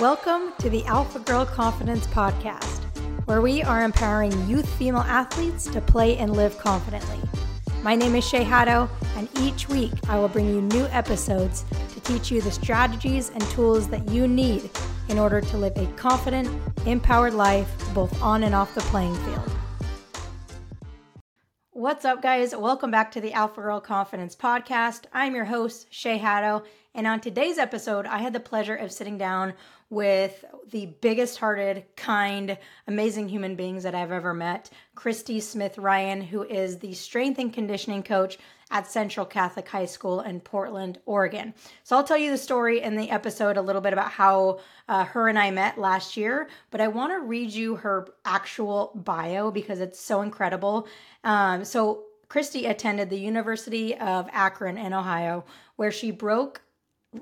Welcome to the Alpha Girl Confidence Podcast, where we are empowering youth female athletes to play and live confidently. My name is Shay Haddo, and each week I will bring you new episodes to teach you the strategies and tools that you need in order to live a confident, empowered life both on and off the playing field. What's up, guys? Welcome back to the Alpha Girl Confidence Podcast. I'm your host, Shay Haddo, and on today's episode, I had the pleasure of sitting down with the biggest hearted, kind, amazing human beings that I've ever met. Christi Smith Ryan, who is the strength and conditioning coach at Central Catholic High School in Portland, Oregon. So I'll tell you the story in the episode a little bit about how uh, her and I met last year, but I want to read you her actual bio because it's so incredible. Um, so Christi attended the University of Akron in Ohio, where she broke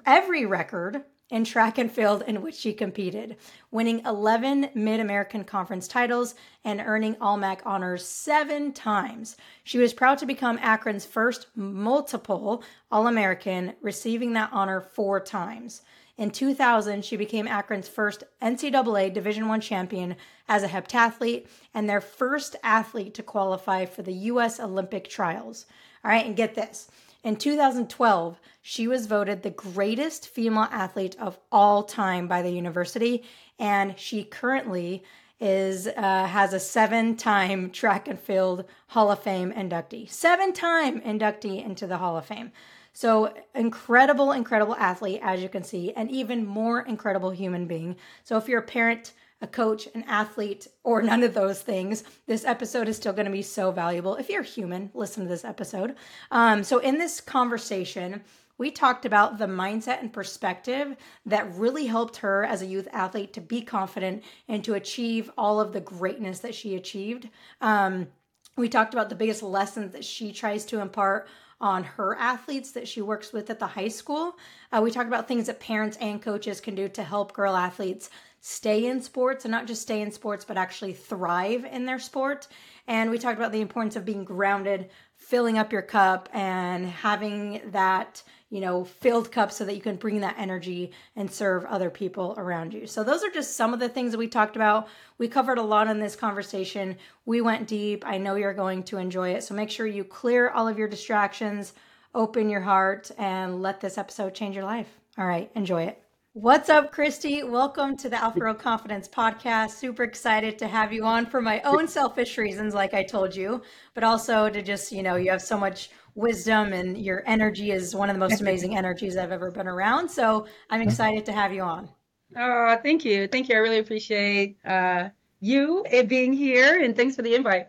every record in track and field in which she competed, winning 11 Mid American Conference titles and earning All MAC honors seven times. She was proud to become Akron's first multiple All American, receiving that honor four times. In 2000, she became Akron's first NCAA Division I champion as a heptathlete and their first athlete to qualify for the U.S. Olympic trials. All right, and get this. In 2012, she was voted the greatest female athlete of all time by the university, and she currently is uh, has a seven-time track and field Hall of Fame inductee, seven-time inductee into the Hall of Fame. So incredible, incredible athlete, as you can see, and even more incredible human being. So if you're a parent a coach, an athlete, or none of those things, this episode is still going to be so valuable. If you're human, listen to this episode. Um, so, in this conversation, we talked about the mindset and perspective that really helped her as a youth athlete to be confident and to achieve all of the greatness that she achieved. Um, we talked about the biggest lessons that she tries to impart on her athletes that she works with at the high school. Uh, we talked about things that parents and coaches can do to help girl athletes stay in sports and not just stay in sports, but actually thrive in their sport. And we talked about the importance of being grounded, filling up your cup, and having that, you know, filled cup so that you can bring that energy and serve other people around you. So, those are just some of the things that we talked about. We covered a lot in this conversation. We went deep. I know you're going to enjoy it. So, make sure you clear all of your distractions, open your heart, and let this episode change your life. All right, enjoy it. What's up, Christi? Welcome to the Alpha Girl Confidence Podcast. Super excited to have you on for my own selfish reasons, like I told you, but also to just, you know, you have so much wisdom and your energy is one of the most amazing energies I've ever been around. So I'm excited to have you on. Oh, thank you. Thank you. I really appreciate uh, you being here and thanks for the invite.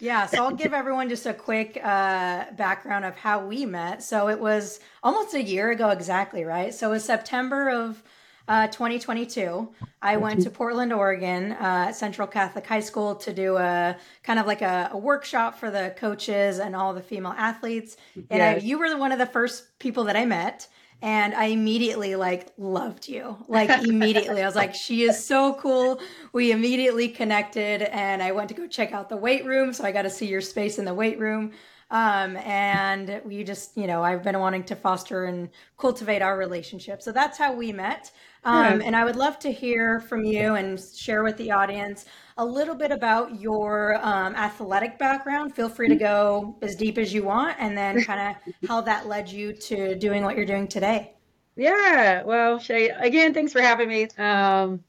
Yeah, so I'll give everyone just a quick uh, background of how we met. So it was almost a year ago exactly, right? So it was September of uh, 2022. I went to Portland, Oregon, uh, Central Catholic High School to do a kind of like a, a workshop for the coaches and all the female athletes. And yes. I, you were one of the first people that I met and I immediately like loved you. Like immediately. I was like, she is so cool. We immediately connected and I went to go check out the weight room. So I got to see your space in the weight room. Um, and we just, you know, I've been wanting to foster and cultivate our relationship. So that's how we met. Um, and I would love to hear from you and share with the audience a little bit about your um, athletic background. Feel free to go as deep as you want, and then kind of how that led you to doing what you're doing today. Yeah, well, Shay, again, thanks for having me. Um,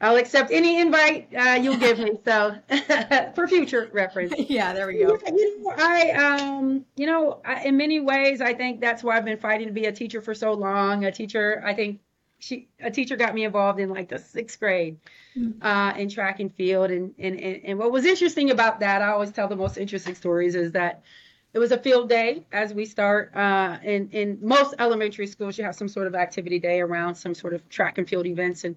I'll accept any invite uh, you'll give me. So for future reference. Yeah, there we go. You know, I, um, you know, I, in many ways, I think that's why I've been fighting to be a teacher for so long. A teacher, I think she, a teacher got me involved in like the sixth grade mm-hmm. uh, in track and field. And, and, and, and what was interesting about that, I always tell the most interesting stories is that it was a field day as we start. Uh, in, in most elementary schools, you have some sort of activity day around some sort of track and field events. And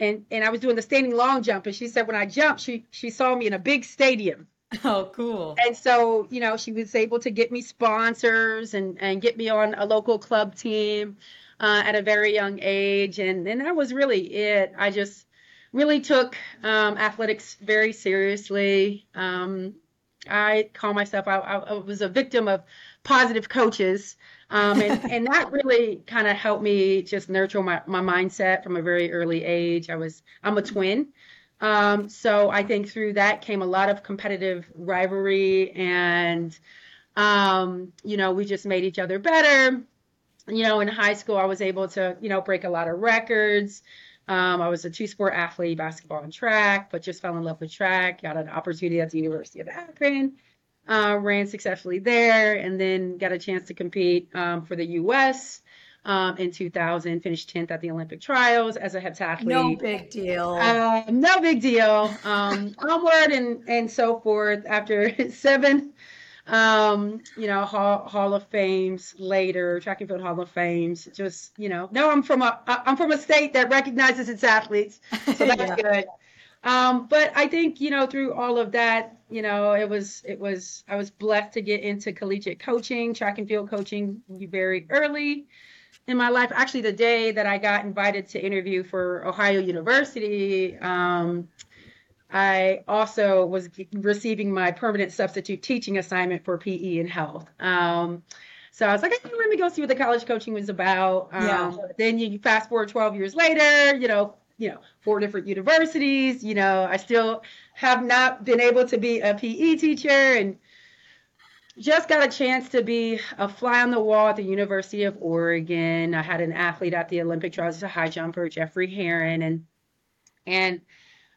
and and I was doing the standing long jump, and she said when I jumped, she she saw me in a big stadium. Oh, cool! And so you know she was able to get me sponsors and and get me on a local club team uh, at a very young age, and and that was really it. I just really took um, athletics very seriously. Um, I call myself I, I, was a victim of positive coaches Um, and, and that really kind of helped me just nurture my, my mindset from a very early age. I was, I'm a twin. Um, so I think through that came a lot of competitive rivalry and, um, you know, we just made each other better. You know, in high school, I was able to, you know, break a lot of records. Um, I was a two sport athlete, basketball and track, but just fell in love with track. Got an opportunity at the University of Akron uh, ran successfully there, and then got a chance to compete um, for the U.S. Um, in 2000. Finished 10th at the Olympic trials as a heptathlete. No big deal. Uh, no big deal. Um, onward and and so forth. After seven, um, you know, Hall, Hall of Fames later, track and field Hall of Fames. Just you know, no, I'm from a I'm from a state that recognizes its athletes, so that's yeah. good. Um, but I think you know through all of that, you know, it was it was I was blessed to get into collegiate coaching, track and field coaching very early in my life. Actually, the day that I got invited to interview for Ohio University, um, I also was receiving my permanent substitute teaching assignment for PE and health. Um, so I was like, hey, let me go see what the college coaching was about. Um, yeah. Then you fast forward 12 years later, you know, you know, four different universities. You know, I still have not been able to be a PE teacher and just got a chance to be a fly on the wall at the University of Oregon. I had an athlete at the Olympic trials, a high jumper, Jeffrey Herron, and and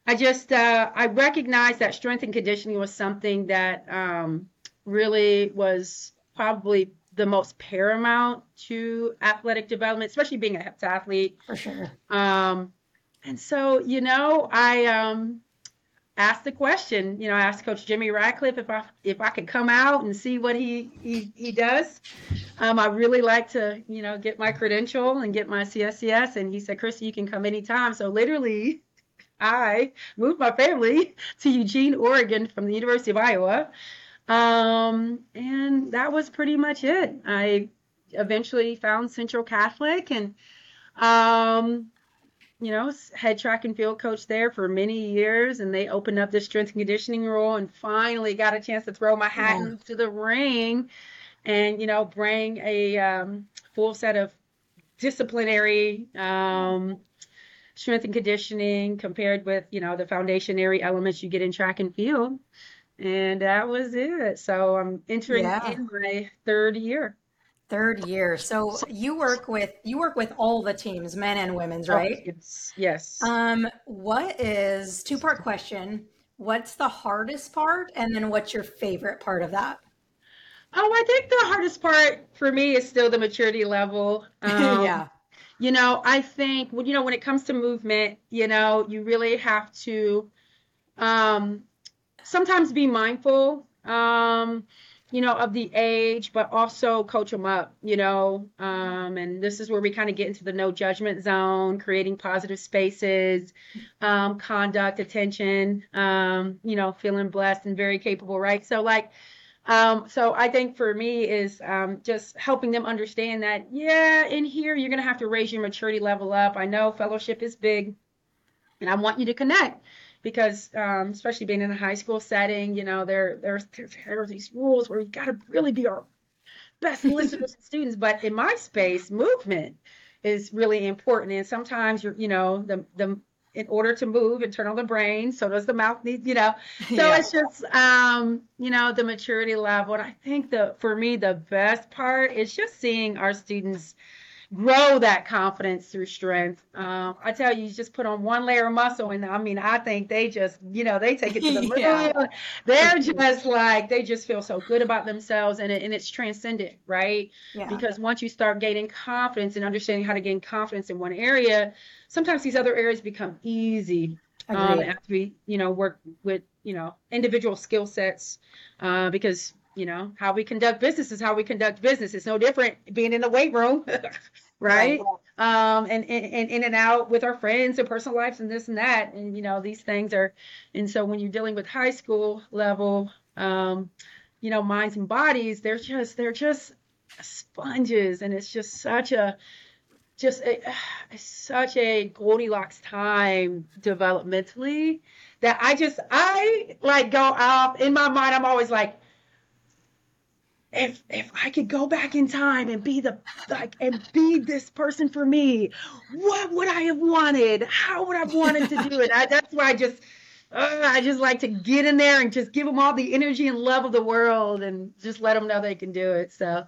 I just uh, I recognized that strength and conditioning was something that um, really was probably the most paramount to athletic development, especially being a heptathlete. For sure. Um, and so, you know, I um, asked the question. You know, I asked Coach Jimmy Radcliffe if I if I could come out and see what he he, he does. Um, I really like to, you know, get my credential and get my CSCS. And he said, Christi, you can come anytime. So literally, I moved my family to Eugene, Oregon, from the University of Iowa. Um, and that was pretty much it. I eventually found Central Catholic and um, you know, head track and field coach there for many years, and they opened up this strength and conditioning role, and finally got a chance to throw my hat yeah. into the ring, and you know, bring a um, full set of disciplinary um, strength and conditioning compared with you know the foundationary elements you get in track and field, and that was it. So I'm entering yeah. in my third year. Third year. So you work with you work with all the teams, men and women's, oh, right? yes. Yes. Um, what is two part question? What's the hardest part, and then what's your favorite part of that? Oh, I think the hardest part for me is still the maturity level. Um, yeah. You know, I think when you know when it comes to movement, you know, you really have to um, sometimes be mindful. Um, you know, of the age, but also coach them up, you know. Um, and this is where we kind of get into the no judgment zone, creating positive spaces, um, conduct, attention, um, you know, feeling blessed and very capable, right? So, like, um, so I think for me is um, just helping them understand that, yeah, in here, you're going to have to raise your maturity level up. I know fellowship is big, and I want you to connect because um, especially being in a high school setting, you know, there there's there are these rules where you got to really be our best listeners and students. But in my space, movement is really important, and sometimes you're, you know, the the in order to move and turn on the brain, so does the mouth need, you know. So yeah. it's just, um, you know, the maturity level. And I think the for me the best part is just seeing our students grow that confidence through strength. Um, I tell you, you just put on one layer of muscle, and I mean, I think they just, you know, they take it to the moon. yeah. They're just like they just feel so good about themselves, and it, and it's transcendent, right? Yeah. Because once you start gaining confidence and understanding how to gain confidence in one area, sometimes these other areas become easy. Um, after we, you know, work with, you know, individual skill sets, uh, because you know how we conduct business is how we conduct business. It's no different being in the weight room right? Um and, and in and out with our friends and personal lives and this and that. And you know these things are and so when you're dealing with high school level um you know minds and bodies they're just they're just sponges. And it's just such a just a, such a goldilocks time developmentally that i just i like go off in my mind i'm always like if if I could go back in time and be the like and be this person for me, what would I have wanted? How would I have wanted to do it? I, that's why I just uh, I just like to get in there and just give them all the energy and love of the world and just let them know they can do it. So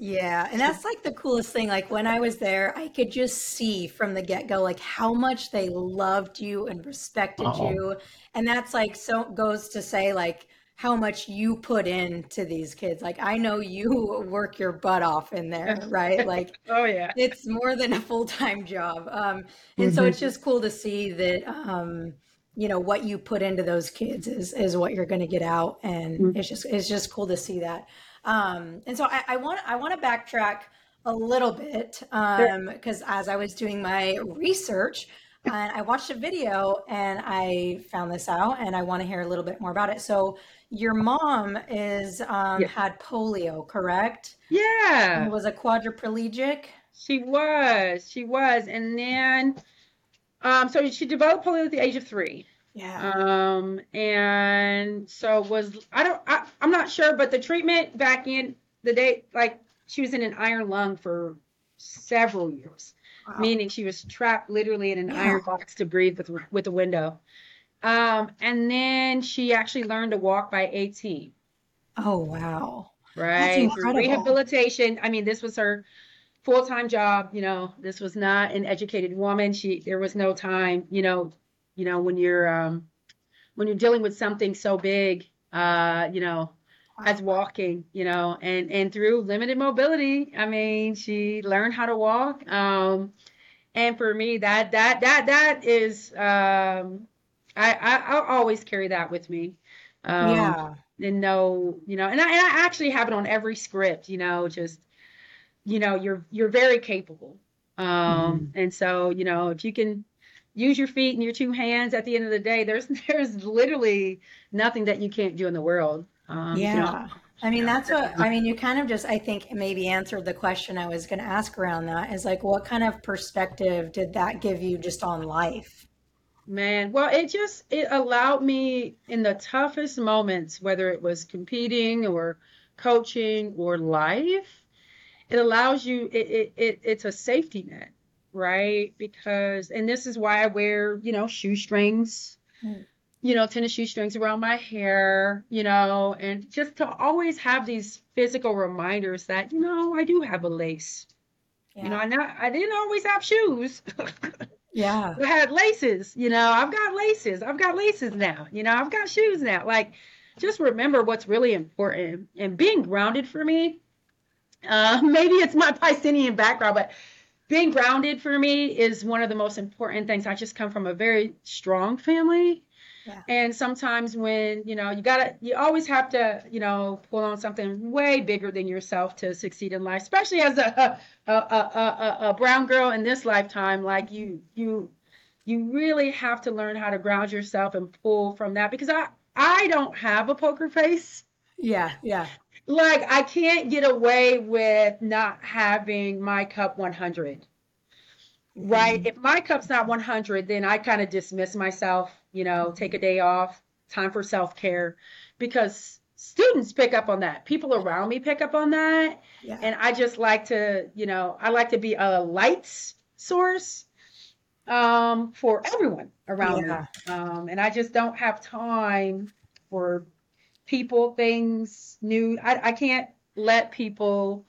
yeah, and that's like the coolest thing. Like when I was there, I could just see from the get go, like how much they loved you and respected uh you. And that's like so goes to say, like, how much you put into these kids. Like I know you work your butt off in there, right? Like oh yeah. It's more than a full-time job. Um and mm-hmm. so it's just cool to see that um you know what you put into those kids is is what you're going to get out and mm-hmm. it's just it's just cool to see that. Um and so I, I want I want to backtrack a little bit um because as I was doing my research and I watched a video and I found this out and I want to hear a little bit more about it. So your mom is um, yeah. had polio, correct? Yeah. And was a quadriplegic. She was. She was, and then, um, so she developed polio at the age of three. Yeah. Um, and so was I don't I, I'm not sure, but the treatment back in the day, like she was in an iron lung for several years, wow. meaning she was trapped literally in an yeah. iron box to breathe with with a window. Um, and then she actually learned to walk by 18. Oh, wow. Right. Rehabilitation. I mean, this was her full time job. You know, this was not an educated woman. She, there was no time, you know, you know, when you're, um, when you're dealing with something so big, uh, you know, wow. as walking, you know, and, and through limited mobility, I mean, she learned how to walk. Um, and for me, that, that, that, that is, um, I, I I'll always carry that with me. Um, yeah. And know, you know, and I, and I actually have it on every script. You know, just you know, you're you're very capable. Um, mm-hmm. and so you know, if you can use your feet and your two hands at the end of the day, there's there's literally nothing that you can't do in the world. Um, yeah. You know, I mean, that's what I mean. You kind of just, I think, maybe answered the question I was going to ask around that is like, what kind of perspective did that give you just on life? Man, well, it just it allowed me in the toughest moments, whether it was competing or coaching or life, it allows you it, it, it it's a safety net, right? Because and this is why I wear, you know, shoestrings, mm. you know, tennis shoestrings around my hair, you know, and just to always have these physical reminders that, you know, I do have a lace. Yeah. You know, I not I didn't always have shoes. Yeah. I had laces, you know, I've got laces. I've got laces now. You know, I've got shoes now. Like just remember what's really important and being grounded for me. Uh, maybe it's my Piscean background, but being grounded for me is one of the most important things. I just come from a very strong family. Yeah. And sometimes when, you know, you gotta, you always have to, you know, pull on something way bigger than yourself to succeed in life, especially as a, a, a, a, a brown girl in this lifetime. Like you, you, you really have to learn how to ground yourself and pull from that because I, I don't have a poker face. Yeah. Yeah. Like I can't get away with not having my cup 100 right? Mm-hmm. If my cup's not 100, then I kind of dismiss myself, you know, take a day off, time for self care, because students pick up on that. People around me pick up on that. Yeah. And I just like to, you know, I like to be a light source um, for everyone around yeah. me. Um, and I just don't have time for people, things, new. I, I can't let people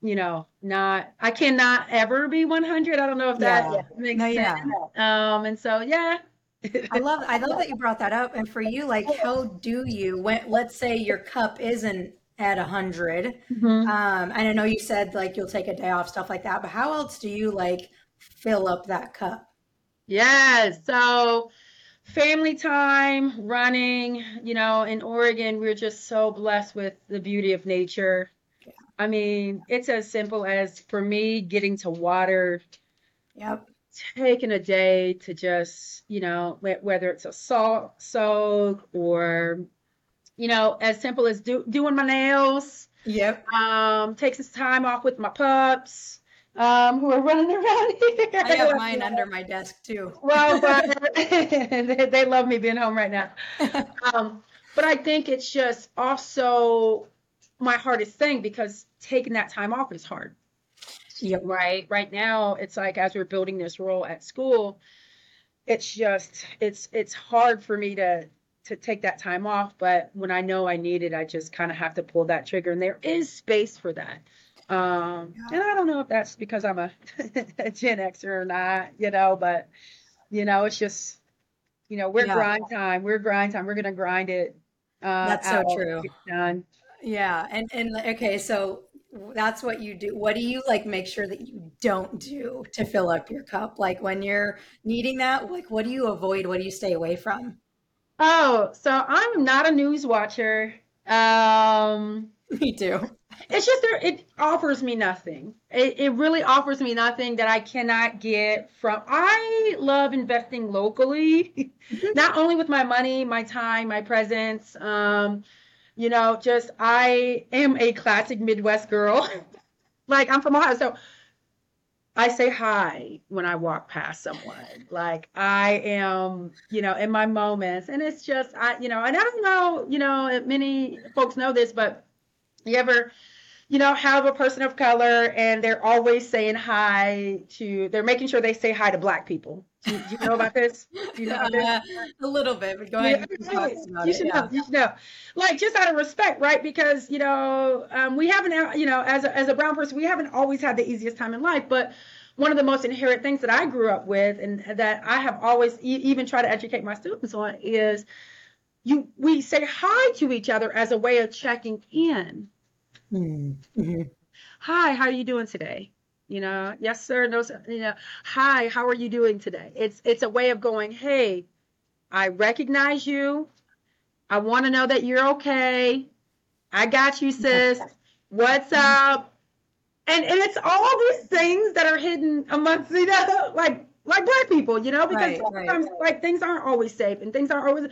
you know, not I cannot ever be 100. I don't know if that yeah. makes no, sense. Yeah. Um, and so yeah. I love I love that you brought that up. And for you, like, how do you when let's say your cup isn't at a 100 mm-hmm. Um, and I know you said like you'll take a day off, stuff like that. But how else do you like fill up that cup? Yes. So family time, running, you know, in Oregon, we're just so blessed with the beauty of nature. I mean, it's as simple as for me getting to water. Yep. Taking a day to just, you know, whether it's a salt soak or, you know, as simple as do, doing my nails. Yep. Um, take some time off with my pups. Um, who are running around here. I have mine under my desk too. well, but they, they love me being home right now. um, but I think it's just also my hardest thing because taking that time off is hard. Yep. Right. Right now, it's like as we're building this role at school, it's just it's it's hard for me to to take that time off. But when I know I need it, I just kind of have to pull that trigger, and there is space for that. Um, Yeah. and I don't know if that's because I'm a, a Gen Xer or not, you know, but you know, it's just, you know, we're Yeah. grind time. We're grind time. We're gonna grind it. Uh, That's so true. Done. Yeah, and and okay, so that's what you do. What do you like make sure that you don't do to fill up your cup? Like when you're needing that, like what do you avoid? What do you stay away from? Oh, so I'm not a news watcher. Um, Me too. it's just there, it offers me nothing. It, it really offers me nothing that I cannot get from. I love investing locally, not only with my money, my time, my presence. Um, you know, just I am a classic Midwest girl. like I'm from Ohio, so I say hi when I walk past someone. Like I am, you know, in my moments, and it's just I, you know, and I don't know, you know, many folks know this, but you ever, you know, have a person of color and they're always saying hi to, they're making sure they say hi to black people. Do you, do you know about this? Do you know about this? Uh, a little bit, but go Yeah, ahead. and talk right. about You it, should yeah. know. You should know. Like just out of respect, right? Because you know, um, we haven't, uh, you know, as a, as a brown person, we haven't always had the easiest time in life. But one of the most inherent things that I grew up with, and that I have always e- even try to educate my students on, is you we say hi to each other as a way of checking in. Mhm. Mhm. Hi, how are you doing today? You know, yes, sir. No, sir. You know, hi, how are you doing today? It's it's a way of going, hey, I recognize you. I want to know that you're okay. I got you, sis. What's up? And and it's all these things that are hidden amongst you know, like like black people, you know, because Right, right. like things aren't always safe and things aren't always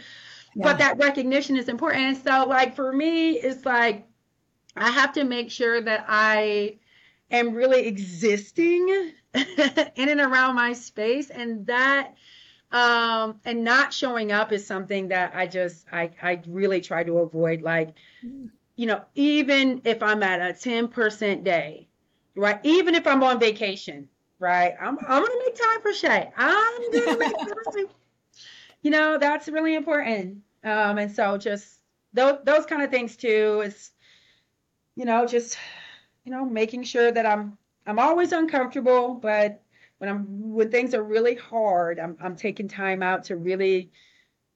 Yeah. but that recognition is important. And so, like for me, it's like I have to make sure that I am really existing in and around my space, and that um and not showing up is something that I just I I really try to avoid. Like you know, even if I'm at a ten percent day, right? Even if I'm on vacation, right? I'm I'm gonna make time for Shay. I'm gonna make time. You know, that's really important. Um, and so just those those kind of things too is, you know, just you know, making sure that I'm I'm always uncomfortable, but when I'm when things are really hard, I'm I'm taking time out to really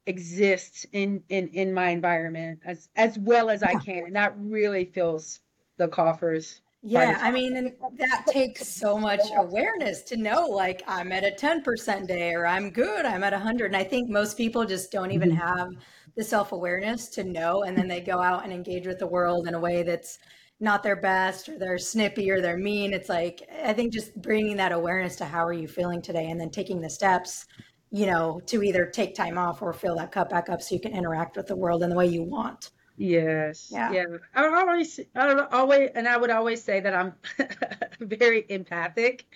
exist in in in my environment as as well as I can, and that really fills the coffers. Yeah, I mean, and that takes so much awareness to know, like, I'm at a 10% day or I'm good, I'm at 100. And I think most people just don't even mm-hmm. have the self awareness to know. And then they go out and engage with the world in a way that's not their best or they're snippy or they're mean. It's like, I think just bringing that awareness to how are you feeling today and then taking the steps, you know, to either take time off or fill that cup back up so you can interact with the world in the way you want. Yes. Yeah. Yeah. I always, I always, and I would always say that I'm very empathic.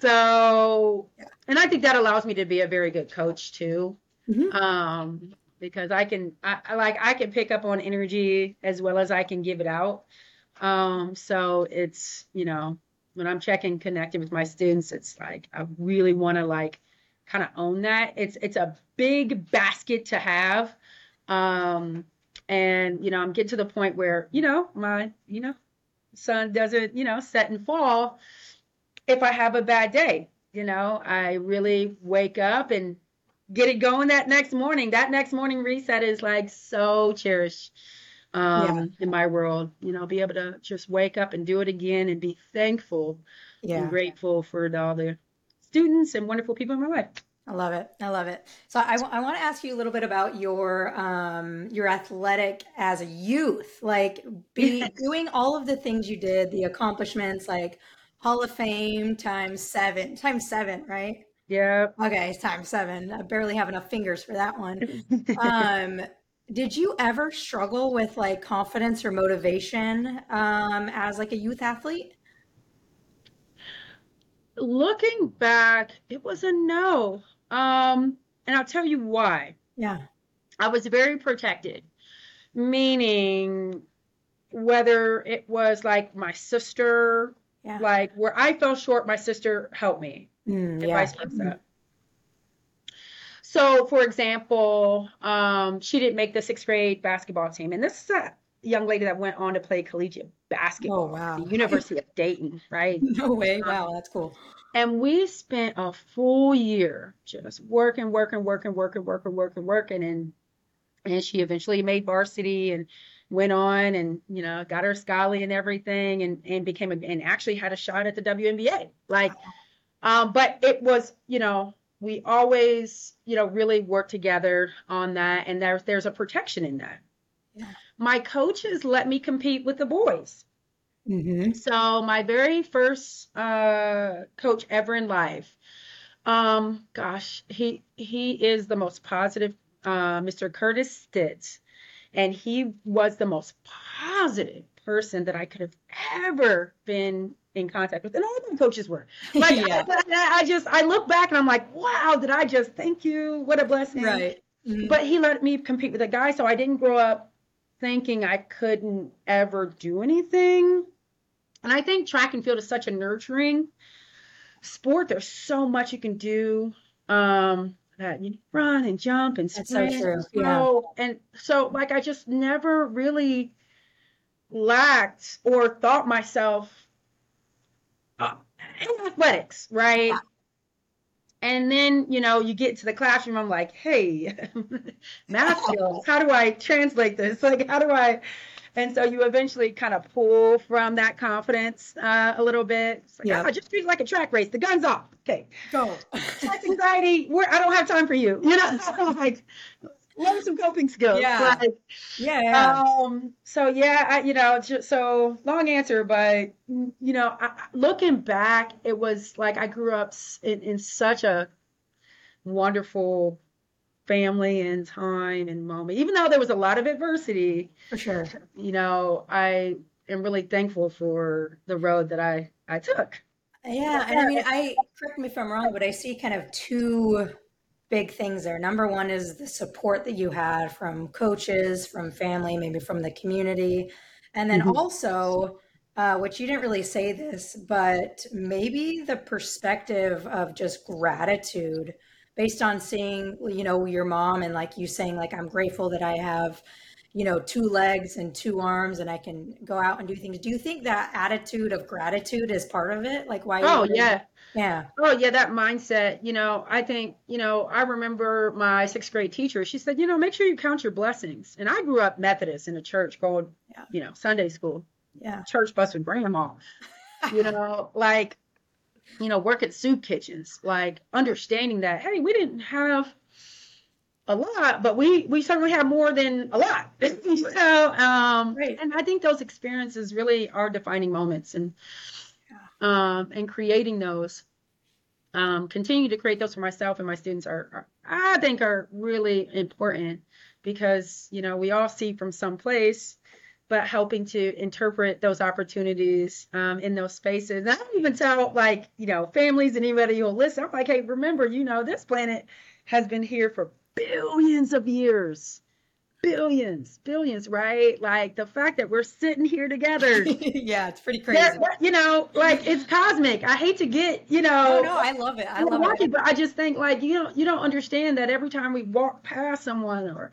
So, and I think that allows me to be a very good coach too. Mhm. Um, because I can, I, like, I can pick up on energy as well as I can give it out. Um, so it's, you know, when I'm checking, connecting with my students, it's like, I really want to like kind of own that. It's, it's a big basket to have. Um, and you know i'm getting to the point where you know my you know sun doesn't you know set and fall if i have a bad day you know i really wake up and get it going that next morning that next morning reset is like so cherished um in my world you know be able to just wake up and do it again and be thankful Yeah. and grateful for the, all the students and wonderful people in my life I love it. I love it. So I, I want to ask you a little bit about your um your athletic as a youth, like be Yes. doing all of the things you did, the accomplishments, like Hall of Fame times seven, times seven, right? Yeah Okay, it's times seven. I barely have enough fingers for that one. Um, did you ever struggle with like confidence or motivation um as like a youth athlete? looking back it was a no um and i'll tell you why Yeah. I was very protected, meaning whether it was like my sister, Yeah. like where I fell short, my sister helped me, Mm, yeah. vice versa. So, for example, um, she didn't make the sixth grade basketball team, and this is a young lady that went on to play collegiate basketball Oh, wow. at the University of Dayton, right? No way. Wow, that's cool. And we spent a full year just working, working, working, working, working, working, working, and and she eventually made varsity and went on and you know got her scholarly and everything, and and became a and actually had a shot at the WNBA. Like, um, but it was you know we always you know really work together on that, and there's there's a protection in that. Yeah. My coaches let me compete with the boys. Mm-hmm. So my very first uh, coach ever in life, um, gosh, he he is the most positive, uh, Mr. Curtis Stitz, and he was the most positive person that I could have ever been in contact with, and all my coaches were. Like Yeah. I, I just I look back and I'm like, wow, did I just thank you? What a blessing. Right. Mhm. But he let me compete with a guy, so I didn't grow up thinking I couldn't ever do anything. And I think track and field is such a nurturing sport. There's so much you can do. Um, that you run and jump and That's so true, So- yeah. And so, like, I just never really lacked or thought myself uh, in athletics, right? Yeah. And then, you know, you get to the classroom, I'm like, hey, math skills, how do I translate this? Like, how do I? And so you eventually kind of pull from that confidence uh, a little bit. Like, Yeah. "Ah, just treat it like a track race. The gun's off. Okay. Go. Stress anxiety, we're, I don't have time for you. You know, like, learn some coping skills. Yeah. Like, yeah. Yeah. um. So yeah, I, you know, just, so long answer, but you know, I, I- looking back, it was like I grew up in, in such a wonderful family and time and moment. Even though there was a lot of adversity, For sure. you know, I am really thankful for the road that I I took. Yeah, and I mean, I correct me if I'm wrong, but I see kind of two big things there. Number one is the support that you had from coaches, from family, maybe from the community, and then Mhm. also, uh, which you didn't really say this, but maybe the perspective of just gratitude based on seeing, you know, your mom and like you saying, like, I'm grateful that I have you know, two legs and two arms and I can go out and do things. Do you think that attitude of gratitude is part of it? Like why? Oh yeah. Yeah. Oh yeah, that mindset. You know, I think, you know, I remember my sixth grade teacher. She said, you know, make sure you count your blessings. And I grew up Methodist in a church going, Yeah. you know, Sunday school, Yeah. church bus with grandma. You know, like, you know, work at soup kitchens, like understanding that, hey, we didn't have a lot, but we we certainly have more than a lot. so, um, Right. and I think those experiences really are defining moments, and um, and creating those, um, continue to create those for myself and my students are, are I think are really important because you know we all see from some place, but helping to interpret those opportunities um, in those spaces. And I don't even tell like you know families and anybody who'll listen. I'm like, hey, remember, you know, this planet has been here for billions of years. Billions, billions, right? Like the fact that we're sitting here together. yeah, it's pretty crazy. There- you know, like it's cosmic. I hate to get, you know, Oh no, I love it. I love lucky, it. but I just think like you don't you don't understand that every time we walk past someone or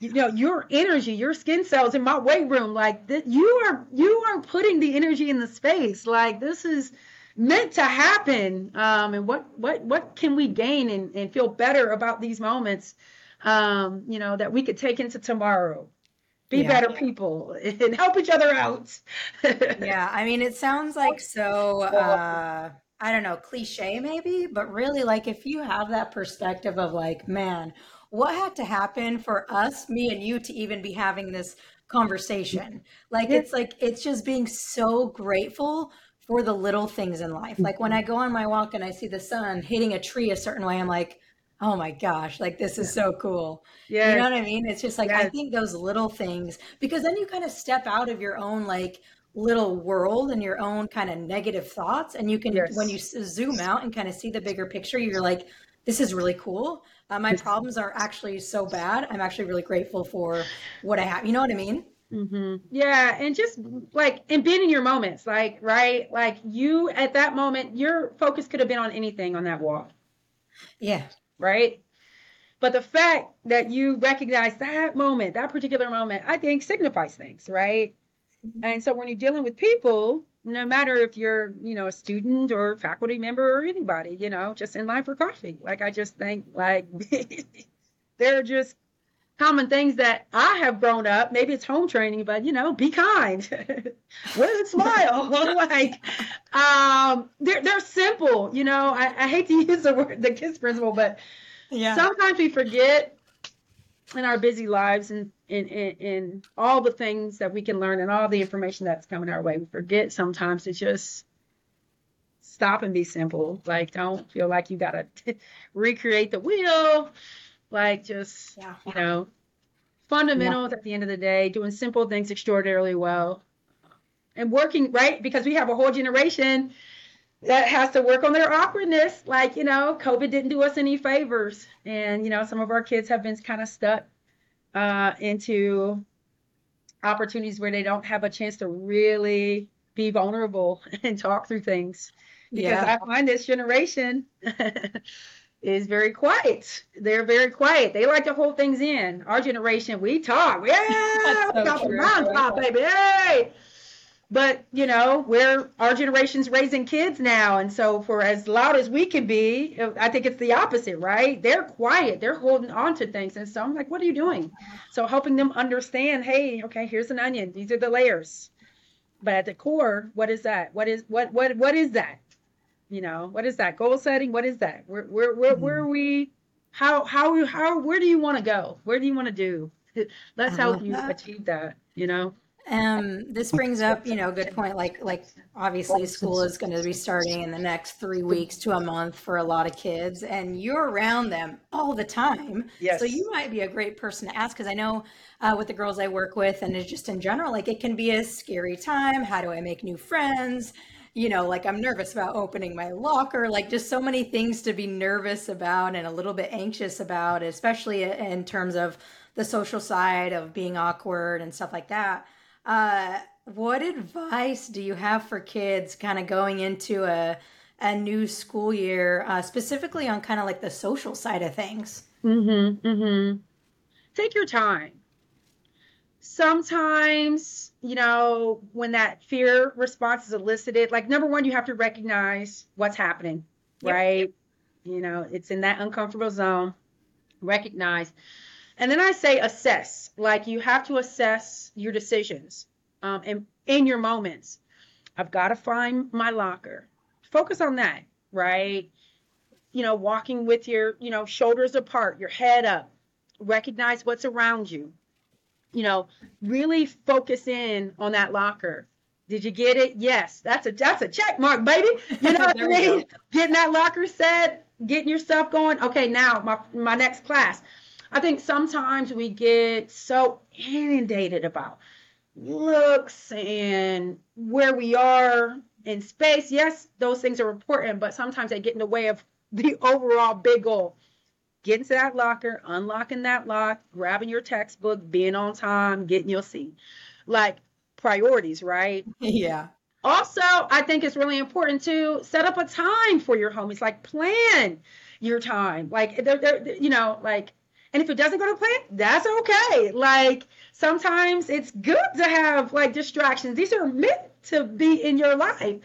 you know your energy, your skin cells in my weight room, like that you are you are putting the energy in the space. Like this is meant to happen. Um, and what what what can we gain and, and feel better about these moments? Um, you know, that we could take into tomorrow. Be Yeah. better people and help each other out. Yeah, I mean, it sounds like so, uh, I don't know, cliche maybe, but really, like, if you have that perspective of, like, man, what had to happen for us, me and you, to even be having this conversation? Like, it's like, it's just being so grateful for the little things in life. Like, when I go on my walk and I see the sun hitting a tree a certain way, I'm like, oh my gosh, like, this is so cool. yeah. You know what I mean? It's just like I think those little things because then you kind of step out of your own like little world and your own kind of negative thoughts and you can Yes. when you zoom out and kind of see the bigger picture you're like this is really cool. Uh, my problems are actually so bad. I'm actually really grateful for what I have. You know what I mean? Mm-hmm. Yeah, and just like and being in your moments, like right, like you at that moment, your focus could have been on anything on that wall. Yeah. Right. But the fact that you recognize that moment, that particular moment, I think signifies things, right? Mm-hmm. And so when you're dealing with people, no matter if you're, you know, a student or faculty member or anybody, you know, just in line for coffee, like I just think like they're just common things that I have grown up. Maybe it's home training, but you know, be kind, with a smile. like, um, they're they're simple. You know, I, I hate to use the word the KISS principle, but yeah. sometimes we forget in our busy lives and in, in, in all the things that we can learn and all the information that's coming our way. We forget sometimes to just stop and be simple. Like, don't feel like you gotta recreate the wheel like just yeah. you know fundamentals yeah. at the end of the day doing simple things extraordinarily well and working right because we have a whole generation that has to work on their awkwardness like you know covid didn't do us any favors and you know some of our kids have been kind of stuck uh, into opportunities where they don't have a chance to really be vulnerable and talk through things because yeah. i find this generation is very quiet. They're very quiet. They like to hold things in. Our generation, we talk. Yeah, so got the top, baby. Hey. But you know, we're our generation's raising kids now, and so for as loud as we can be, I think it's the opposite, right? They're quiet. They're holding on to things, and so I'm like, "What are you doing?" So helping them understand, hey, okay, here's an onion. These are the layers. But at the core, what is that? What is what what what is that? You know what is that? Goal setting? What is that? Where where where, where are we? How how how where do you want to go? Where do you want to do? Let's help you that. achieve that you know? Um this brings up you know a good point like like obviously school is going to be starting in the next three weeks to a month for a lot of kids and you're around them all the time. Yes. so you might be a great person to ask because i know uh, with the girls i work with and just in general like it can be a scary time. How do i make new friends you know, like I'm nervous about opening my locker, like just so many things to be nervous about and a little bit anxious about, especially in terms of the social side of being awkward and stuff like that. Uh, what advice do you have for kids kind of going into a, a new school year, uh, specifically on kind of like the social side of things? Mm-hmm. Mm-hmm. Take your time sometimes you know when that fear response is elicited like number one you have to recognize what's happening yep. right? You know it's in that uncomfortable zone. Recognize. And then i say assess. Like you have to assess your decisions um, and in your moments. I've got to find my locker. Focus on that right? You know walking with your you know shoulders apart your head up. Recognize what's around you you know, really focus in on that locker. Did you get it? Yes. That's a that's a check mark, baby. You know what I mean? Getting that locker set, getting your stuff going. Okay, now my my next class. I think sometimes we get so inundated about looks and where we are in space. Yes, those things are important, but sometimes they get in the way of the overall big goal getting to that locker, unlocking that lock, grabbing your textbook, being on time, getting your seat. Like priorities, right? Yeah. Also, I think it's really important to set up a time for your homies. Like plan your time. Like they're, they're, you know, like and if it doesn't go to plan, that's okay. Like sometimes it's good to have like distractions. These are meant to be in your life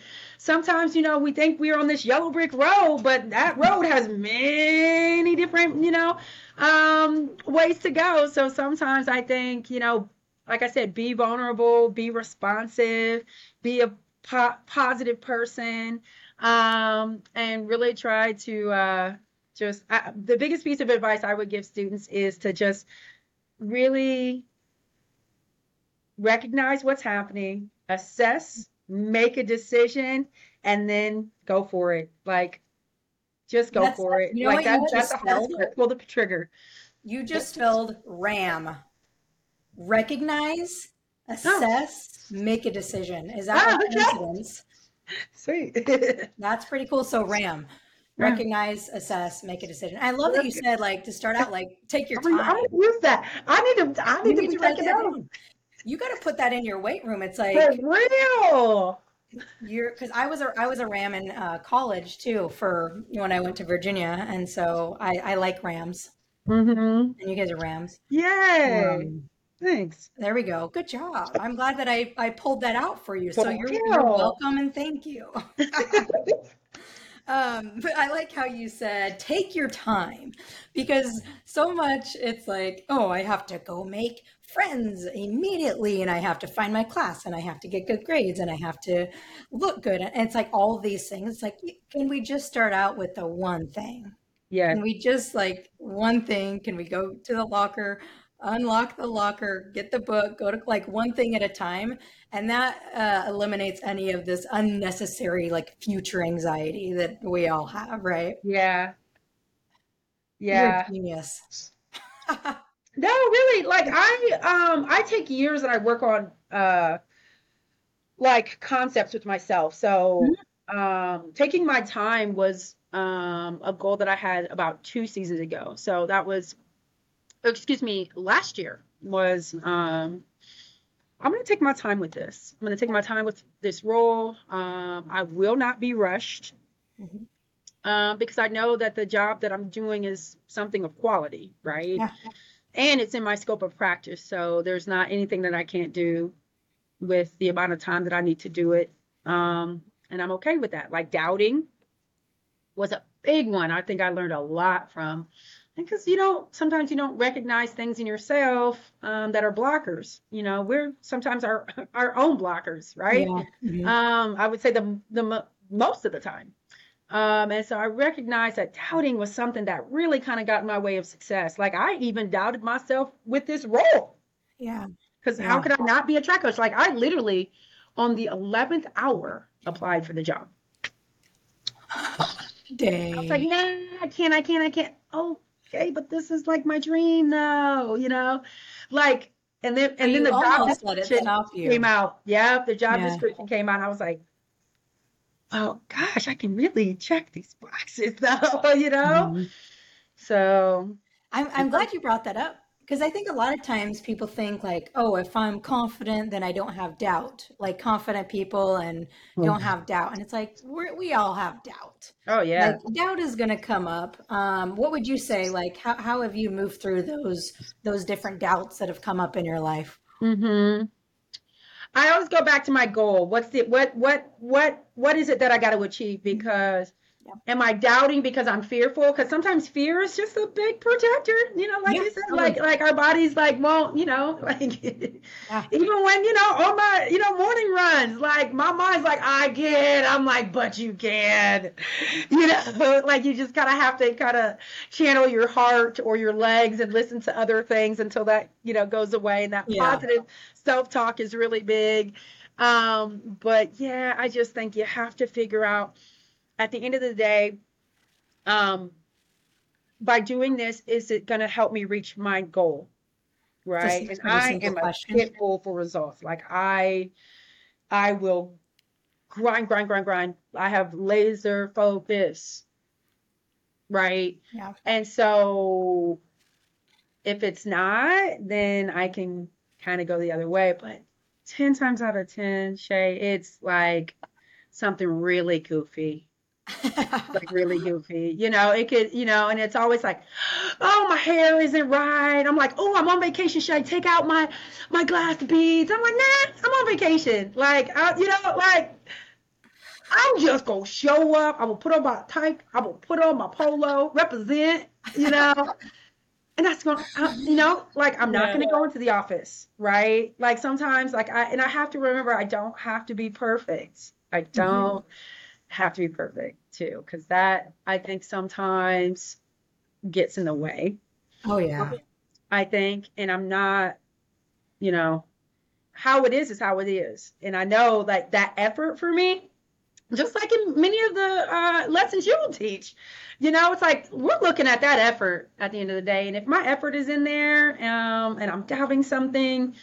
sometimes you know we think we're on this yellow brick road but that road has many different you know um, ways to go. So sometimes i think you know like i said be vulnerable be responsive be a po- positive person um, and really try to uh, just I, the biggest piece of advice i would give students is to just really recognize what's happening assess make a decision and then go for it. Like, just go that's, for it. You know like that, that's part. Pull the trigger. You just spelled RAM. Recognize, oh. assess, oh. make a decision. Is that ah, coincidence? Sweet. that's pretty cool. So RAM. Recognize, assess, make a decision. I love that you said like to start out like take your time. I, I use that. I need to. I need, need to, to write it down. You got to put that in your weight room. It's like For real. you're because I was a I was a Ram in uh, college too for when I went to Virginia, and so I I like Rams, Mm-hmm. and you guys are Rams. Yay. Um, Thanks. there we go. Good job. I'm glad that I I pulled that out for you. So you're, real. you're welcome and thank you. Um, but I like how you said take your time because so much it's like, oh, I have to go make friends immediately and I have to find my class and I have to get good grades and I have to look good. And it's like all these things. It's like, can we just start out with the one thing? Yeah. Can we just like one thing? Can we go to the locker, unlock the locker, get the book, go to like one thing at a time? And that uh, eliminates any of this unnecessary like future anxiety that we all have, right? Yeah. You're Yeah. genius. No, really, like I um I take years and I work on uh like concepts with myself. So um taking my time was um a goal that I had about two seasons ago. So that was excuse me, last year was um I'm gonna take my time with this. I'm gonna take my time with this role. Um I will not be rushed. Mhm. Um, because I know that the job that I'm doing is something of quality, right? Yeah. And it's in my scope of practice so there's not anything that i can't do with the amount of time that i need to do it um, and i'm okay with that like doubting was a big one i think i learned a lot from because you know sometimes you don't recognize things in yourself um, that are blockers you know we're sometimes our our own blockers right Yeah. Mhm. um, I would say the the most of the time. Um, and so I recognized that doubting was something that really kind of got in my way of success. Like I even doubted myself with this role yeah. because how could I not be a track coach? Like I literally, on the eleventh hour, applied for the job. Dang. I was like, nah, I can't, I can't, I can't. Okay, but this is like my dream though, you know, like. And then, and then the job almost let it description came out. Yeah, the job Yeah. description came out. I was like, oh gosh, I can really check these boxes though, you know? Mhm. So, I'm, I'm glad you brought that up because I think a lot of times people think like, oh, if I'm confident, then I don't have doubt. Like confident people and don't have doubt, and it's like we're, we all have doubt. oh yeah. Like doubt is going to come up. Um, what would you say? Like how how have you moved through those those different doubts that have come up in your life? hmm I always go back to my goal. What's the what what what what is it that I got to achieve? Because. Am I doubting because I'm fearful? Because sometimes fear is just a big protector. You know, like Yeah, you said, like like our bodies like won't. You know, like Yeah. even when you know on my you know morning runs, like my mind's like I can. I'm like, but you can. You know, like you just kind of have to kind of channel your heart or your legs and listen to other things until that you know goes away and that Yeah. positive self-talk is really big um but yeah i just think you have to figure out at the end of the day um by doing this is it going to help me reach my goal right Just and a i am a question. pit bull for results like i i will grind grind grind grind i have laser focus right Yeah. and so if it's not, then I can kind of go the other way. But 10 times out of 10, Shay, it's like something really goofy, like really goofy. You know, it could, you know, and it's always like, oh, my hair isn't right. I'm like, oh, I'm on vacation. Should I take out my my glass beads? I'm like, nah, I'm on vacation. Like, I, you know, like I'm just gonna show up. I will put on my tight. I will put on my polo, represent. You know, and that's going. to You know, like I'm not Yeah. gonna go into the office, right? Like sometimes, like I and I have to remember, I don't have to be perfect. I mm-hmm. don't have to be perfect too, because that I think sometimes gets in the way. oh yeah. I think, and I'm not, you know, how it is is how it is. And I know like that effort for me, just like in many of the uh, lessons you will teach, you know, it's like we're looking at that effort at the end of the day. And if my effort is in there um, and I'm doubting something,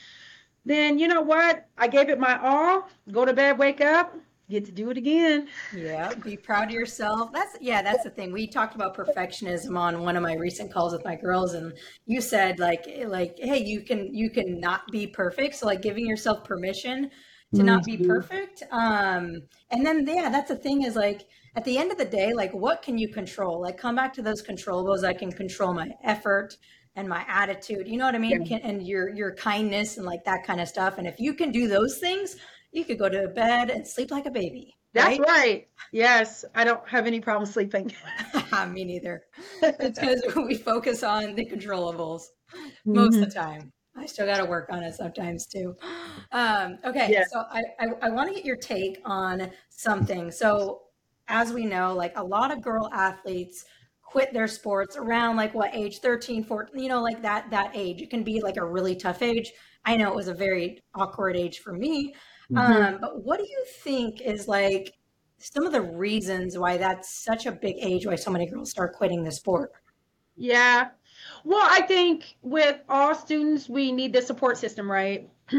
then you know what? I gave it my all, go to bed, wake up, get to do it again. Yeah, be proud of yourself. That's yeah, that's the thing. We talked about perfectionism on one of my recent calls with my girls and you said like like hey, you can you can not be perfect. So like giving yourself permission to not be mm-hmm. perfect. Um and then yeah, that's the thing is like at the end of the day, like what can you control? Like come back to those controllables. I can control my effort and my attitude. You know what I mean? Yeah. Can, and your your kindness and like that kind of stuff. And if you can do those things, you could go to bed and sleep like a baby. That's right. right. Yes, I don't have any problem sleeping. Me neither. It's because we focus on the controllables mm-hmm. most of the time. I still got to work on it sometimes too. Um, okay, yeah. so I, I, I want to get your take on something. So, as we know, like a lot of girl athletes quit their sports around like what age 13 14 you know like that that age it can be like a really tough age i know it was a very awkward age for me mm-hmm. um, but what do you think is like some of the reasons why that's such a big age why so many girls start quitting the sport? Yeah. Well i think with all students we need the support system right?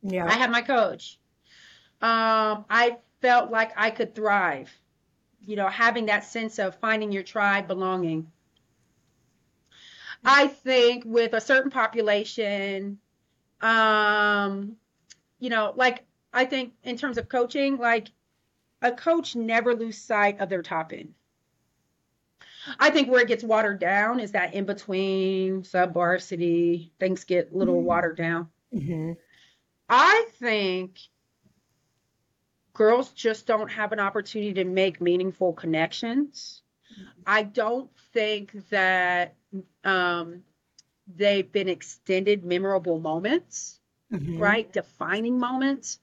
Yeah. I have my coach. Um, i felt like i could thrive you know, having that sense of finding your tribe, belonging. I think with a certain population, um, you know, like I think in terms of coaching, like a coach never lose sight of their top end. I think where it gets watered down is that in between sub varsity, things get a little mm-hmm. watered down. Mm-hmm. I think girls just don't have an opportunity to make meaningful connections. I don't think that um, they've been extended memorable moments, mm-hmm. right? Defining moments.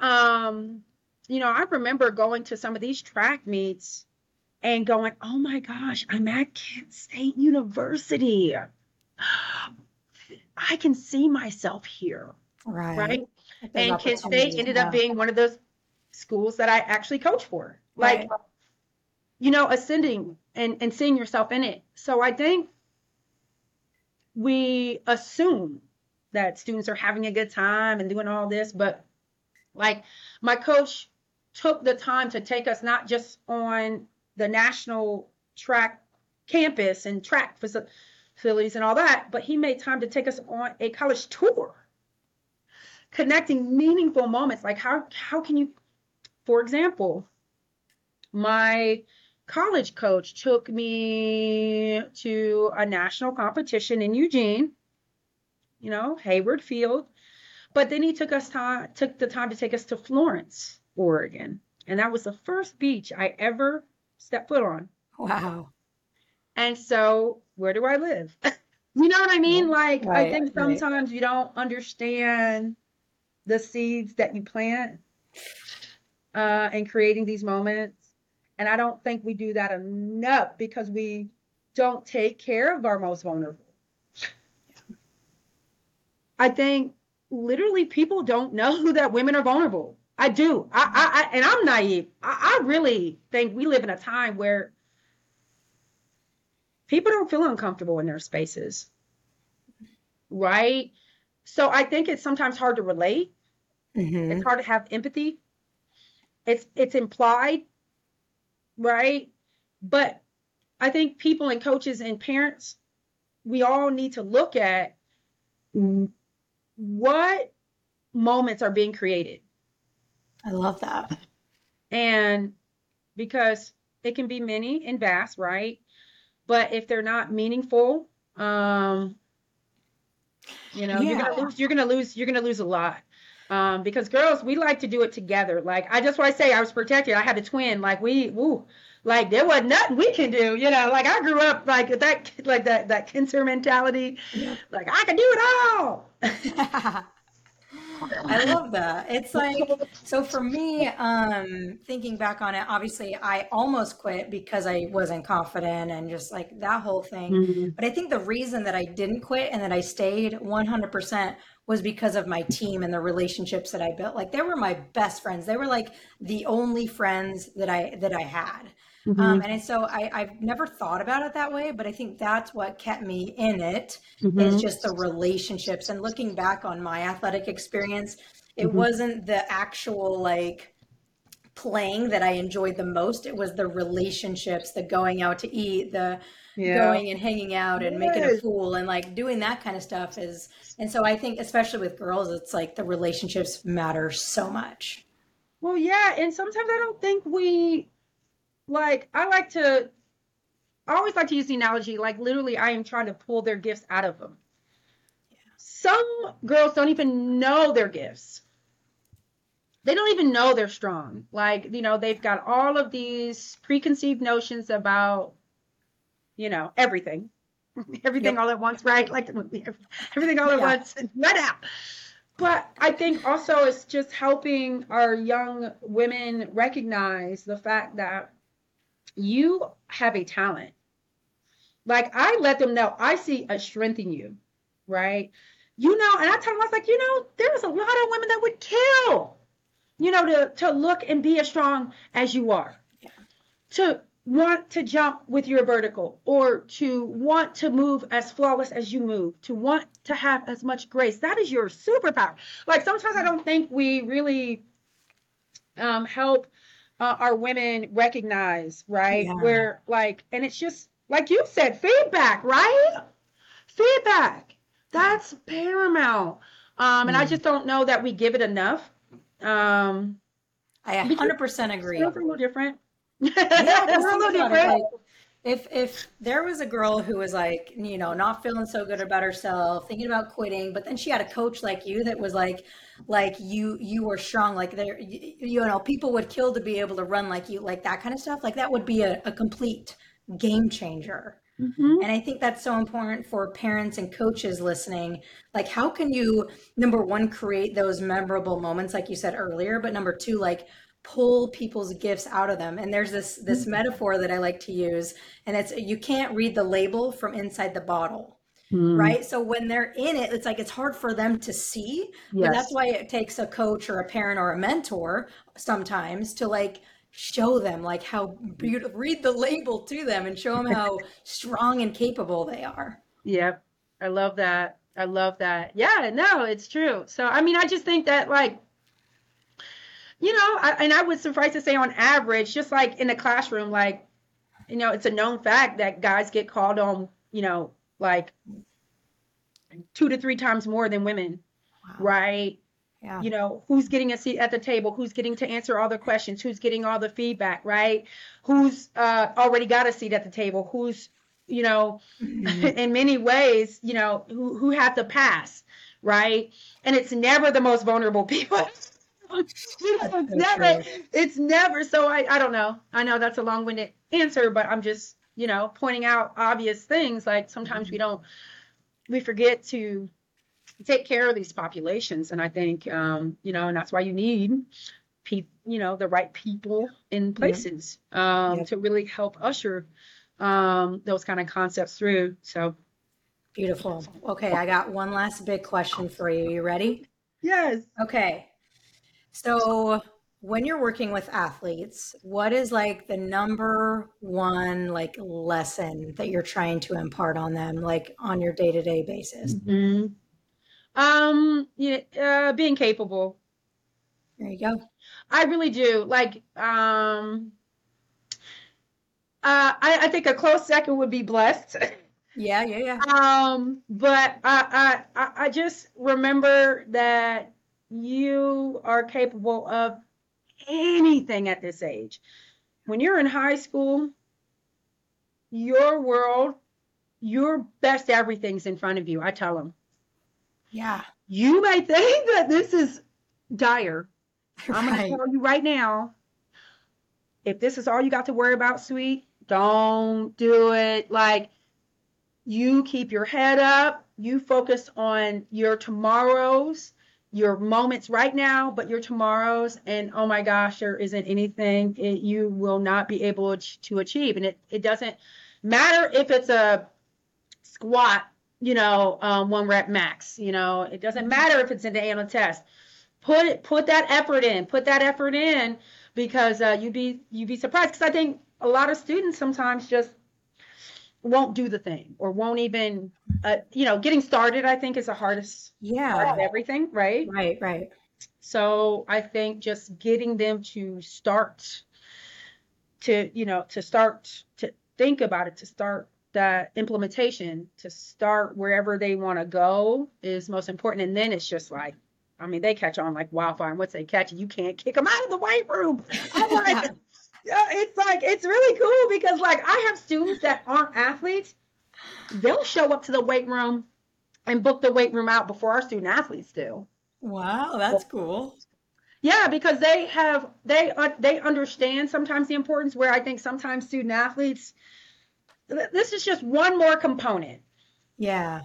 Um, you know, I remember going to some of these track meets and going, oh my gosh, I'm at Kent State University. I can see myself here. Right. Right. And Kent State ended up being one of those schools that I actually coach for. Like, right. you know, ascending and, and seeing yourself in it. So I think we assume that students are having a good time and doing all this, but like my coach took the time to take us not just on the national track campus and track facilities and all that, but he made time to take us on a college tour connecting meaningful moments. Like how how can you for example, my college coach took me to a national competition in Eugene, you know, Hayward Field. But then he took us time took the time to take us to Florence, Oregon. And that was the first beach I ever stepped foot on. Wow. And so where do I live? you know what I mean? Like right, I think sometimes right. you don't understand the seeds that you plant uh, and creating these moments. And I don't think we do that enough because we don't take care of our most vulnerable. I think literally people don't know that women are vulnerable. I do. I, I, I and I'm naive. I, I really think we live in a time where people don't feel uncomfortable in their spaces. Right? So I think it's sometimes hard to relate. Mm-hmm. It's hard to have empathy it's it's implied, right? But I think people and coaches and parents, we all need to look at what moments are being created. I love that. And because it can be many and vast, right? But if they're not meaningful, um, you know, yeah. you're gonna lose. You're gonna lose. You're gonna lose a lot. Um, because girls, we like to do it together. Like I just want to say, I was protected. I had a twin. Like we, woo, like there was nothing we can do. You know, like I grew up like that, like that, that Kinser mentality. Yeah. Like I can do it all. I love that. It's like so for me, um, thinking back on it, obviously I almost quit because I wasn't confident and just like that whole thing. Mm-hmm. But I think the reason that I didn't quit and that I stayed 100% was because of my team and the relationships that I built. Like they were my best friends. They were like the only friends that I that I had. Mm-hmm. Um, and so I, I've never thought about it that way, but I think that's what kept me in it mm-hmm. is just the relationships. And looking back on my athletic experience, it mm-hmm. wasn't the actual like playing that I enjoyed the most. It was the relationships, the going out to eat, the yeah. going and hanging out and yes. making a fool and like doing that kind of stuff is and so I think especially with girls it's like the relationships matter so much. Well, yeah, and sometimes I don't think we like I like to I always like to use the analogy like literally I am trying to pull their gifts out of them. Yeah. Some girls don't even know their gifts. They don't even know they're strong. Like, you know, they've got all of these preconceived notions about you know, everything. everything yep. all at once, right? Like everything all at yeah. once let out. But I think also it's just helping our young women recognize the fact that you have a talent. Like I let them know I see a strength in you, right? You know, and I tell them I was like, you know, there's a lot of women that would kill, you know, to to look and be as strong as you are. Yeah. To want to jump with your vertical or to want to move as flawless as you move, to want to have as much grace. That is your superpower. Like sometimes I don't think we really um, help uh, our women recognize, right? Yeah. Where like, and it's just like you said, feedback, right? Feedback. That's paramount. Um, and mm. I just don't know that we give it enough. Um, I 100% agree. It's a little different yeah, we're a little different. Like, if if there was a girl who was like, you know, not feeling so good about herself, thinking about quitting, but then she had a coach like you that was like, like you you were strong, like there, you, you know, people would kill to be able to run like you, like that kind of stuff. Like that would be a, a complete game changer. Mm-hmm. And I think that's so important for parents and coaches listening. Like, how can you, number one, create those memorable moments, like you said earlier, but number two, like, pull people's gifts out of them and there's this this mm-hmm. metaphor that i like to use and it's you can't read the label from inside the bottle mm. right? So when they're in it it's like it's hard for them to see yes. but that's why it takes a coach or a parent or a mentor sometimes to like show them like how beautiful read the label to them and show them how strong and capable they are. Yep. I love that. I love that. Yeah no it's true. So i mean i just think that like you know, I, and I would suffice to say, on average, just like in the classroom, like, you know, it's a known fact that guys get called on, you know, like two to three times more than women, wow. right? Yeah. You know, who's getting a seat at the table? Who's getting to answer all the questions? Who's getting all the feedback, right? Who's uh, already got a seat at the table? Who's, you know, mm-hmm. in many ways, you know, who, who have to pass, right? And it's never the most vulnerable people it's never it's never so I, I don't know i know that's a long-winded answer but i'm just you know pointing out obvious things like sometimes we don't we forget to take care of these populations. And i think um you know and that's why you need people you know the right people in places um yeah. to really help usher um those kind of concepts through. So. Beautiful. Okay i got one last big question for you. You ready? Yes. Okay. So when you're working with athletes, what is like the number one like lesson that you're trying to impart on them, like on your day to day basis? Mm-hmm. Um, yeah, uh, being capable. There you go. I really do. Like, um, uh, I, I think a close second would be blessed. Yeah, yeah, yeah. Um, but I, I, I just remember that you are capable of anything at this age. When you're in high school, your world, your best everything's in front of you. I tell them. Yeah. You may think that this is dire. Right. I'm going to tell you right now if this is all you got to worry about, sweet, don't do it. Like, you keep your head up, you focus on your tomorrows your moments right now, but your tomorrows. And oh my gosh, there isn't anything it, you will not be able to achieve. And it, it doesn't matter if it's a squat, you know, um, one rep max, you know, it doesn't matter if it's an annual test. Put it, put that effort in, put that effort in because uh, you'd be, you'd be surprised. Cause I think a lot of students sometimes just won't do the thing or won't even uh, you know getting started i think is the hardest yeah part of everything right right right so I think just getting them to start to, you know, to start to think about it, to start that implementation, to start wherever they want to go is most important. And then it's just like, I mean, they catch on like wildfire. And once they catch it, you can't kick them out of the weight room. I'm like, it's really cool because like I have students that aren't athletes. They'll show up to the weight room and book the weight room out before our student athletes do. Wow, that's cool. Yeah, because they have they uh, they understand sometimes the importance where I think sometimes student athletes this is just one more component. Yeah.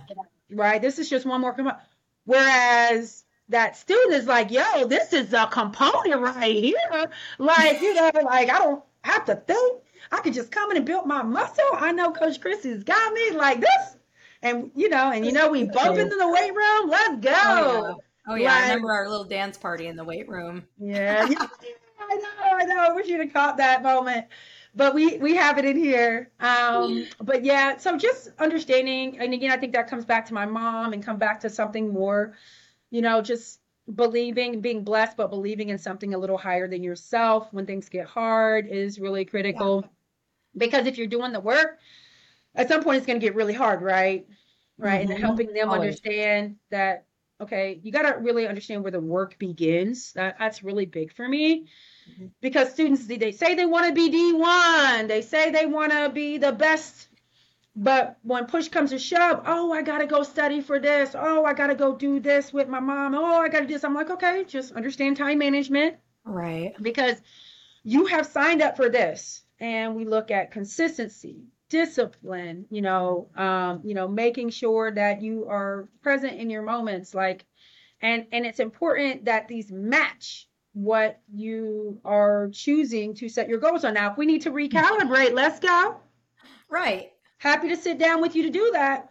Right? This is just one more component. Whereas that student is like, yo, this is a component right here. Like, you know, like I don't have to think. I could just come in and build my muscle. I know Coach Chrissy's got me like this. And you know, and you know, we bump into the weight room. Let's go. Oh, yeah. Oh, yeah. Like, I remember our little dance party in the weight room. Yeah. yeah I know, I know. I wish you'd have caught that moment but we we have it in here. Um, but yeah, so just understanding, and again, I think that comes back to my mom and come back to something more, you know, just believing, being blessed, but believing in something a little higher than yourself when things get hard is really critical. Yeah. Because if you're doing the work, at some point it's going to get really hard, right? Right, mm-hmm. and helping them Always. understand that okay, you got to really understand where the work begins. That, that's really big for me because students they say they want to be D1, they say they want to be the best, but when push comes to shove, oh, I got to go study for this. Oh, I got to go do this with my mom. Oh, I got to do this. I'm like, okay, just understand time management. Right. Because you have signed up for this and we look at consistency, discipline, you know, um, you know, making sure that you are present in your moments like and and it's important that these match what you are choosing to set your goals on. Now, if we need to recalibrate, let's go. Right. Happy to sit down with you to do that.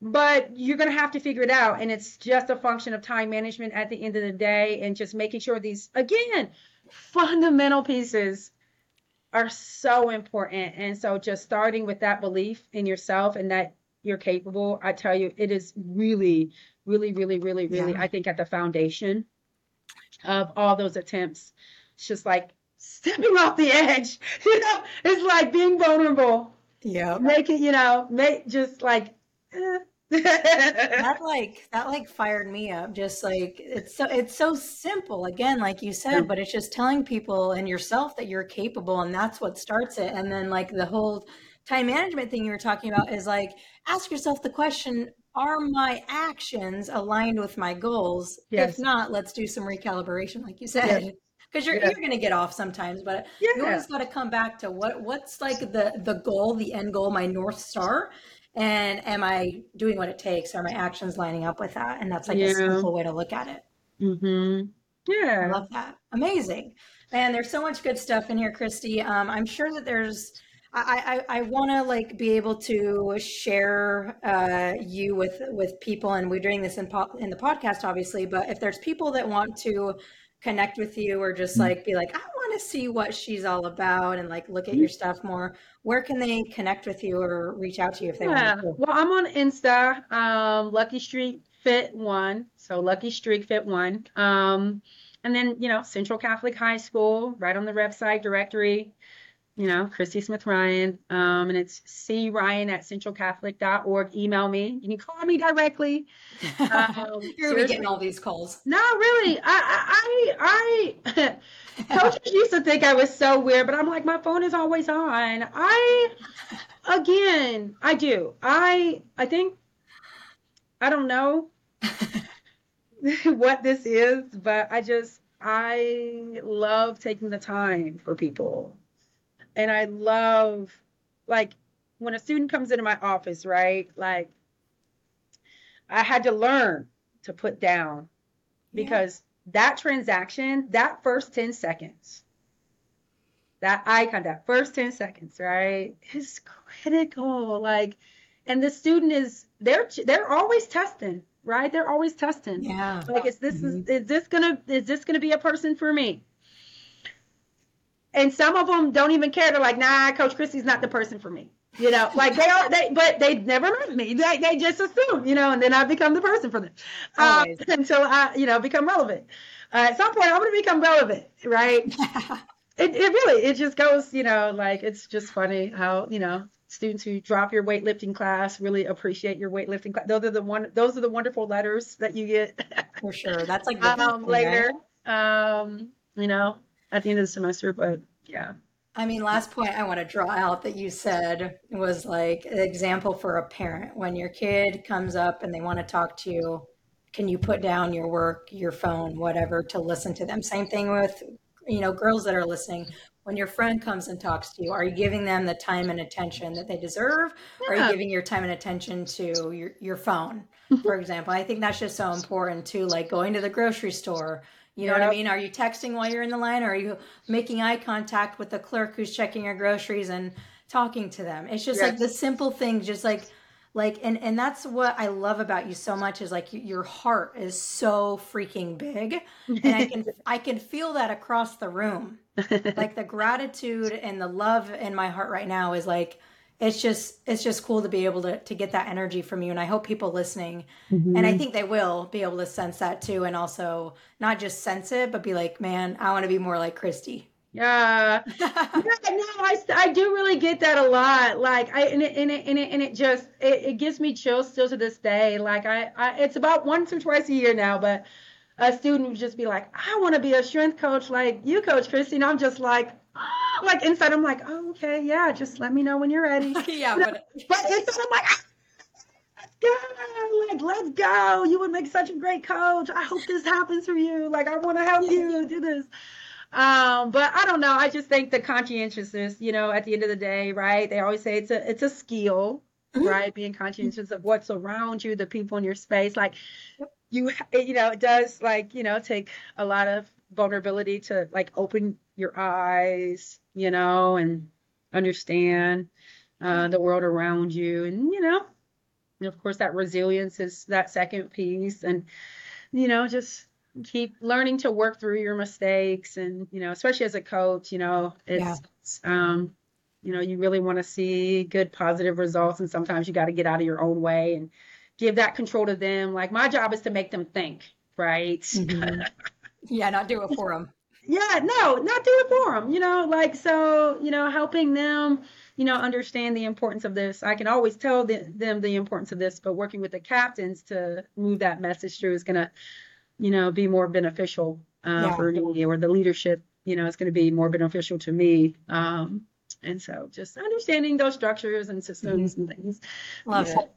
But you're going to have to figure it out. And it's just a function of time management at the end of the day and just making sure these, again, fundamental pieces are so important. And so just starting with that belief in yourself and that you're capable, I tell you, it is really, really, really, really, really, yeah. I think at the foundation of all those attempts. It's just like stepping off the edge. You know, it's like being vulnerable. Yeah. Make it, you know, make just like eh. that like that like fired me up just like it's so it's so simple again like you said but it's just telling people and yourself that you're capable and that's what starts it and then like the whole time management thing you were talking about is like ask yourself the question are my actions aligned with my goals? Yes. If not, let's do some recalibration, like you said. Because you're, you're going to get off sometimes, but yeah. you always got to come back to what what's like the the goal, the end goal, my north star, and am I doing what it takes? Are my actions lining up with that? And that's like yeah. a simple way to look at it. Mm-hmm. Yeah, I love that. Amazing, man. There's so much good stuff in here, Christi. Um, I'm sure that there's I, I, I want to like be able to share uh, you with with people, and we're doing this in po- in the podcast, obviously. But if there's people that want to connect with you, or just mm-hmm. like be like, I want to see what she's all about, and like look at your stuff more, where can they connect with you or reach out to you if they yeah. want? To? Well, I'm on Insta, um, Lucky Streak Fit One, so Lucky Streak Fit One, um, and then you know Central Catholic High School, right on the website directory you know, Christi Smith Ryan. Um, and it's C Ryan at centralcatholic.org. Email me. You can call me directly. Um, You're getting all these calls. No, really. I, I, I, coaches used to think I was so weird, but I'm like, my phone is always on. I, again, I do. I, I think, I don't know what this is, but I just, I love taking the time for people and I love like when a student comes into my office, right? Like I had to learn to put down because yeah. that transaction, that first 10 seconds, that icon, that first 10 seconds, right, is critical. Like, and the student is they're they're always testing, right? They're always testing. Yeah. Like, is this mm-hmm. is, is this gonna is this gonna be a person for me? And some of them don't even care. They're like, nah, Coach Christi's not the person for me. You know, like they are, they, but they never met me. They, they just assume, you know, and then I become the person for them um, until I, you know, become relevant. uh, at some point I'm going to become relevant, right? it, it really, it just goes, you know, like it's just funny how, you know, students who drop your weightlifting class really appreciate your weightlifting class. Those are the one, those are the wonderful letters that you get. For sure. That's like um, later, right? um, you know, at the end of the semester, but yeah. I mean, last point I want to draw out that you said was like an example for a parent. When your kid comes up and they want to talk to you, can you put down your work, your phone, whatever, to listen to them? Same thing with, you know, girls that are listening. When your friend comes and talks to you, are you giving them the time and attention that they deserve? Yeah. Or are you giving your time and attention to your, your phone, mm-hmm. for example? I think that's just so important too, like going to the grocery store you know yep. what I mean? Are you texting while you're in the line or are you making eye contact with the clerk who's checking your groceries and talking to them? It's just yes. like the simple things, just like like and and that's what I love about you so much is like your heart is so freaking big and I can I can feel that across the room. like the gratitude and the love in my heart right now is like it's just it's just cool to be able to to get that energy from you and i hope people listening mm-hmm. and i think they will be able to sense that too and also not just sense it but be like man i want to be more like christi yeah, yeah no, I, I do really get that a lot. Like I and it and it and it, and it just it, it gives me chills still to this day. Like I, I it's about once or twice a year now, but a student would just be like, I want to be a strength coach like you, Coach Christi, and I'm just like, like inside I'm like, oh, okay, yeah, just let me know when you're ready. yeah, but, but inside I'm like, let's go, like let's go. You would make such a great coach. I hope this happens for you. Like I want to help you do this. Um, but I don't know. I just think the conscientiousness, you know, at the end of the day, right? They always say it's a it's a skill, mm-hmm. right? Being conscientious of what's around you, the people in your space. Like you, you know, it does like you know take a lot of vulnerability to like open your eyes, you know, and understand uh, the world around you. And, you know, and of course, that resilience is that second piece. And, you know, just keep learning to work through your mistakes. And, you know, especially as a coach, you know, it's, yeah. um, you know, you really want to see good positive results. And sometimes you got to get out of your own way and give that control to them. Like my job is to make them think, right? Mm-hmm. yeah, not do it for them yeah no not do it for them you know like so you know helping them you know understand the importance of this i can always tell the, them the importance of this but working with the captains to move that message through is going to you know be more beneficial uh, yeah. for me or the leadership you know is going to be more beneficial to me um, and so just understanding those structures and systems mm-hmm. and things. Love yeah. it.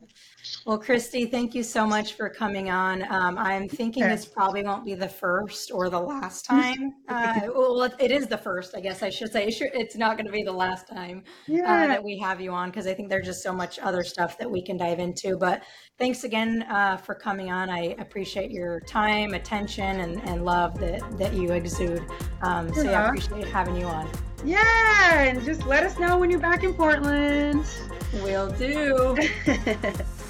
Well, Christi, thank you so much for coming on. Um, I'm thinking this probably won't be the first or the last time. Uh, well, it is the first, I guess I should say. It's not going to be the last time uh, yeah. uh, that we have you on because I think there's just so much other stuff that we can dive into. But thanks again uh, for coming on. I appreciate your time, attention, and, and love that, that you exude. Um, so, yeah, I appreciate having you on. Yeah, and just let us know when you're back in Portland. Will do.